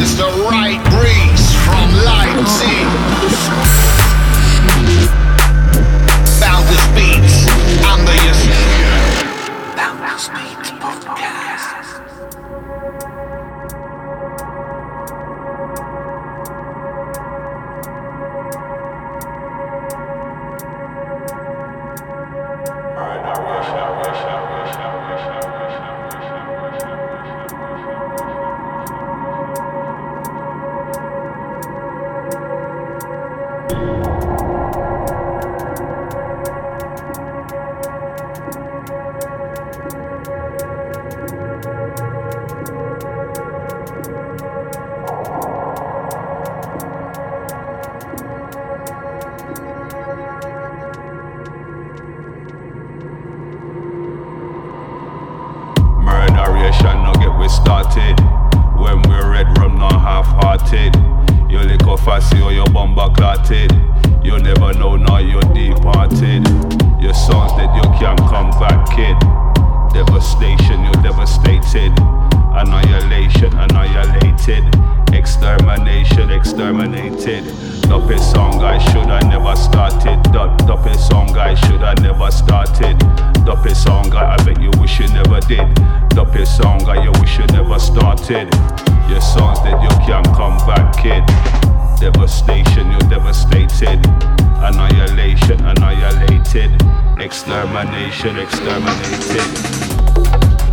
is the right breeze from Leipzig. Boundless Beats, I'm the Boundless Beats. Your songs that you can't come back, kid. Devastation, you're devastated. Annihilation, annihilated. Extermination, exterminated.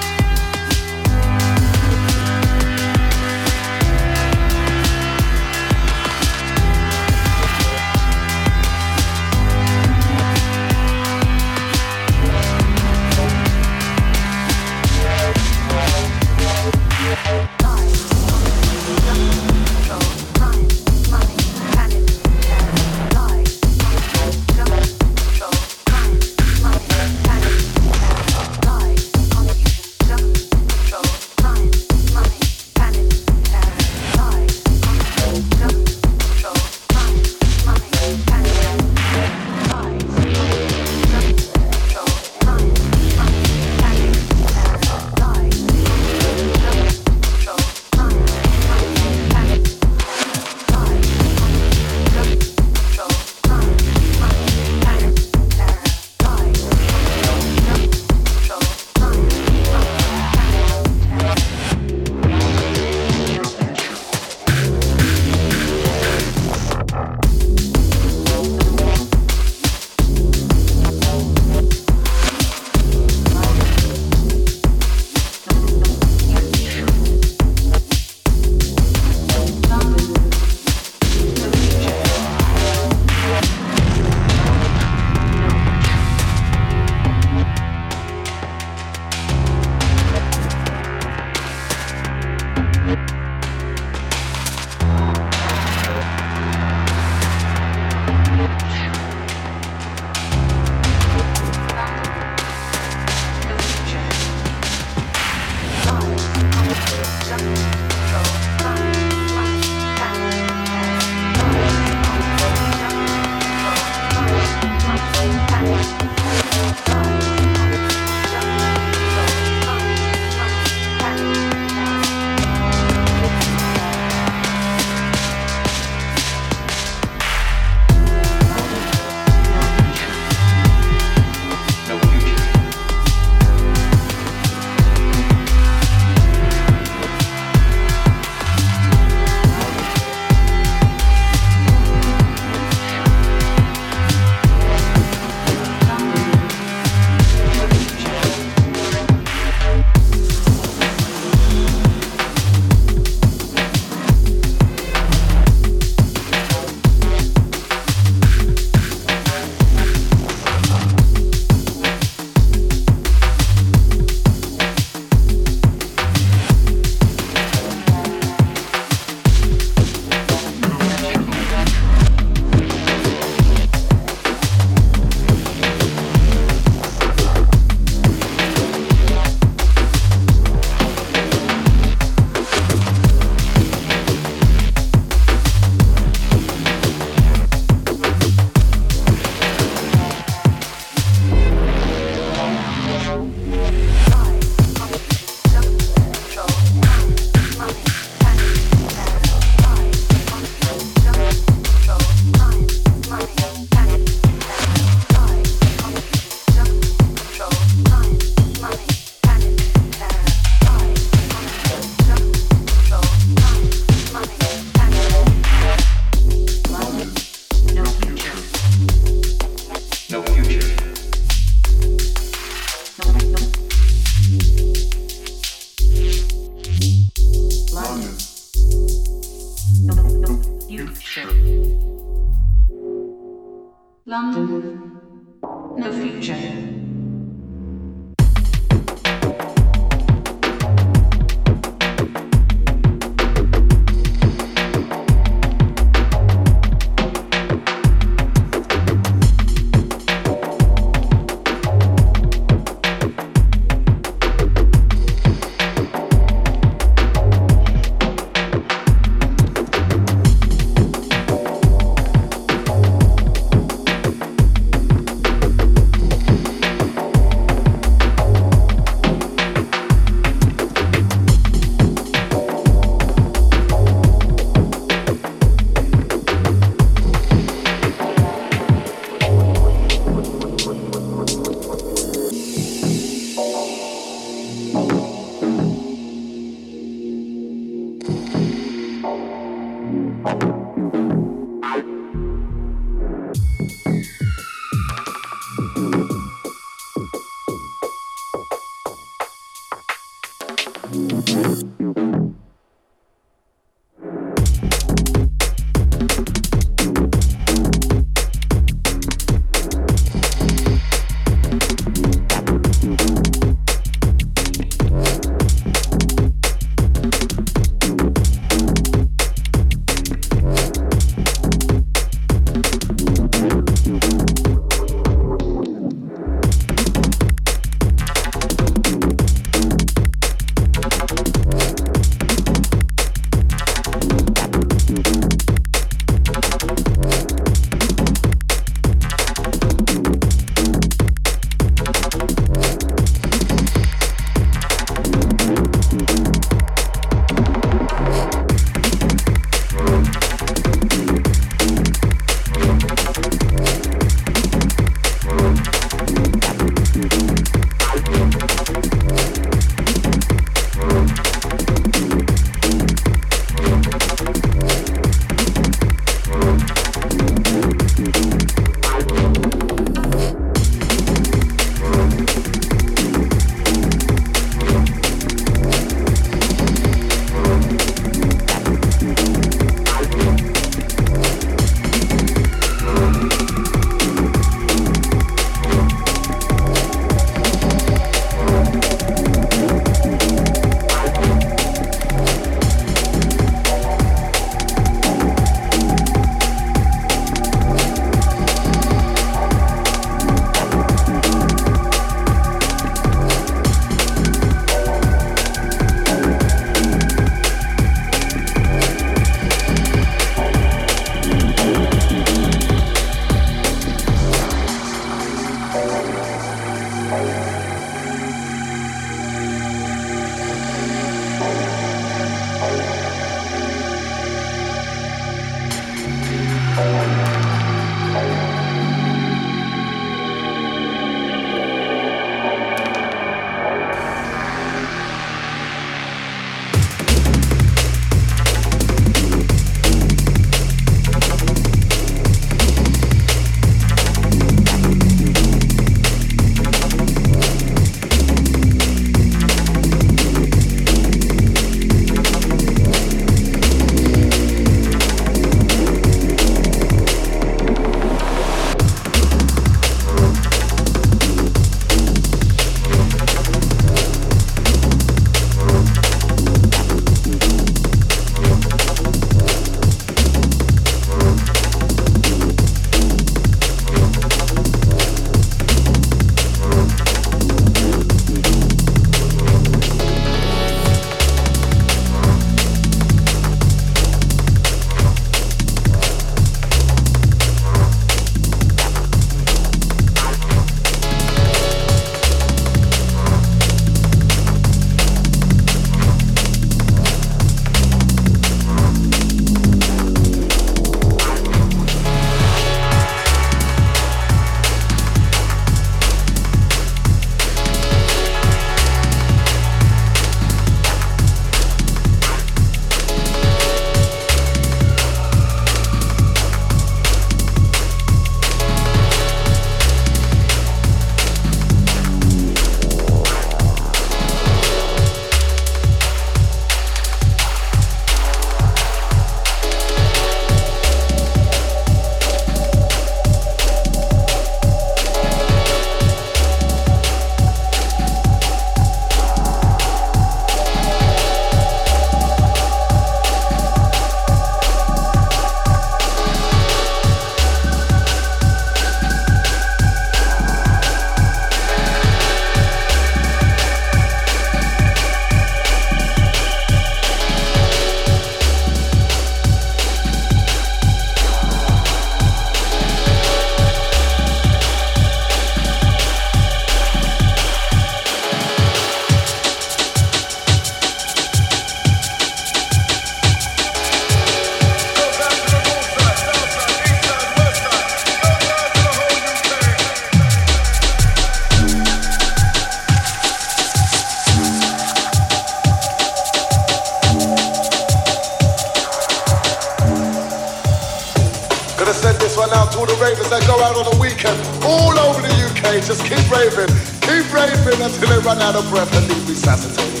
Out to all the ravers that go out on the weekend. All over the UK, just keep raving. Keep raving until they run out of breath and leave resuscitated.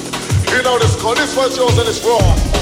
You know this call. This one's yours and it's raw.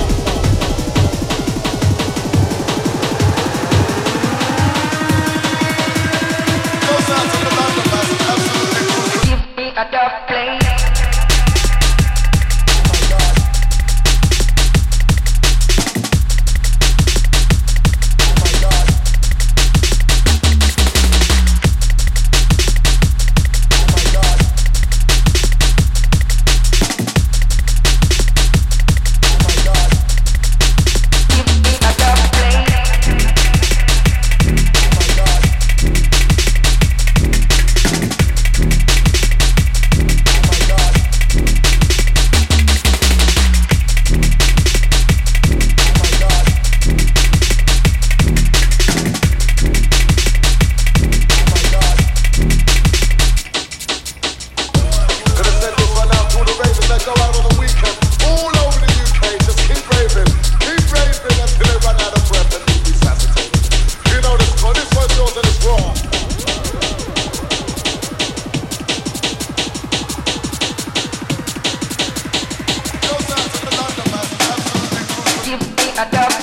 adopt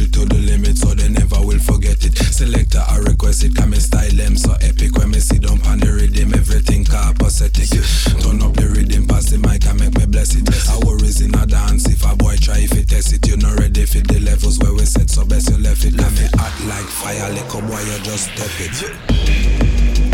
it to the limit so they never will forget it. Selector, I request it, can me style them so epic when me see them on the rhythm, everything car pathetic. Turn up the rhythm, pass the mic and make me bless it. I worries in a dance if a boy try if he test it. You're not ready for the levels where we set, so best you left it. Let me act like fire, little boy, you just step it.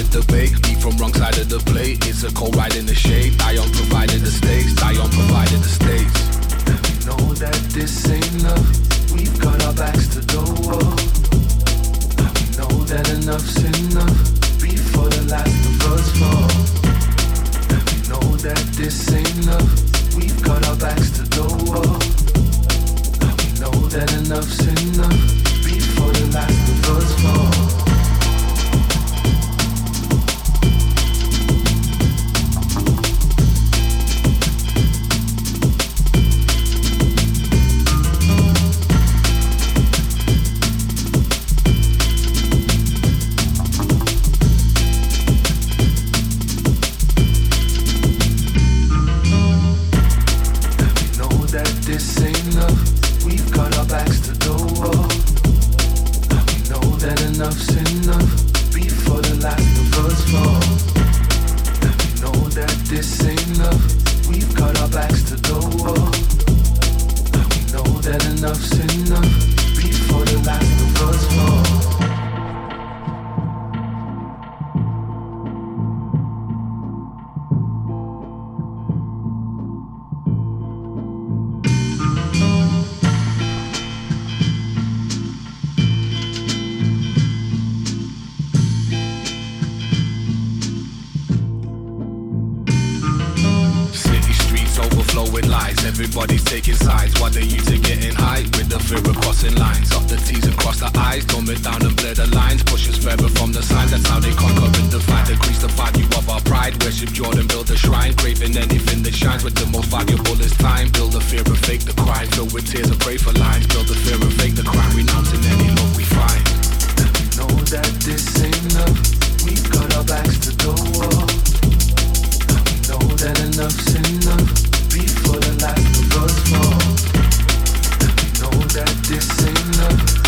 One-sided debate. Eat from wrong side of the plate. It's a cold ride in the shade. I on provided the stakes. I on provided the stakes. We know that this ain't love. We've got our backs to the wall. And we know that enough's enough before the last of us fall. And we know that this ain't love. We've got our backs to the wall. And we know that enough's enough before the last of us fall. With lies. Everybody's taking sides. What they you to getting high with the fear of crossing lines. Up the T's and cross the I's. Dumb it down and blur the lines. Push us further from the sign. That's how they conquer and divide. Decrease the value of our pride. Worship Jordan, build a shrine. Craving anything that shines. But the most valuable is time. Build the fear and fake the crime. Filled with tears and pray for lines. Build the fear and fake the crime. Renouncing any love we find. Know that this ain't love. We've got our backs to the wall. Know that enough's enough before the last of us fall. And we know that this ain't love.